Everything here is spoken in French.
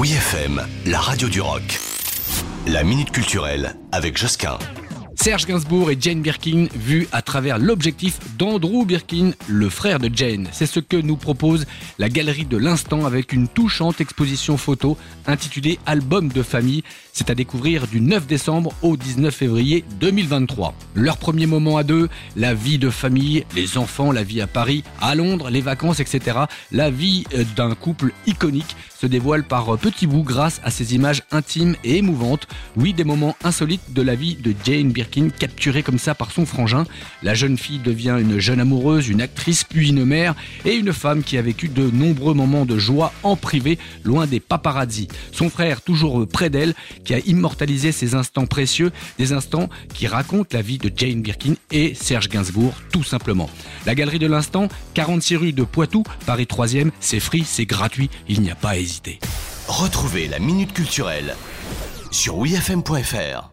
Oui FM, la radio du rock. La minute culturelle avec Josquin. Serge Gainsbourg et Jane Birkin vus à travers l'objectif d'Andrew Birkin, le frère de Jane. C'est ce que nous propose la galerie de l'instant avec une touchante exposition photo intitulée Album de famille. C'est à découvrir du 9 décembre au 19 février 2023. Leur premier moment à deux, la vie de famille, les enfants, la vie à Paris, à Londres, les vacances, etc. La vie euh, d'un couple iconique se dévoile par petits bouts grâce à ces images intimes et émouvantes. Oui, des moments insolites de la vie de Jane Birkin capturée comme ça par son frangin. La jeune fille devient une jeune amoureuse, une actrice, puis une mère, et une femme qui a vécu de nombreux moments de joie en privé, loin des paparazzi. Son frère, toujours près d'elle, qui a immortalisé ces instants précieux, des instants qui racontent la vie de Jane Birkin et Serge Gainsbourg, tout simplement. La galerie de l'instant, 46 rue de Poitou, Paris 3e, c'est free, c'est gratuit, il n'y a pas à. Retrouvez la Minute Culturelle sur wfm.fr.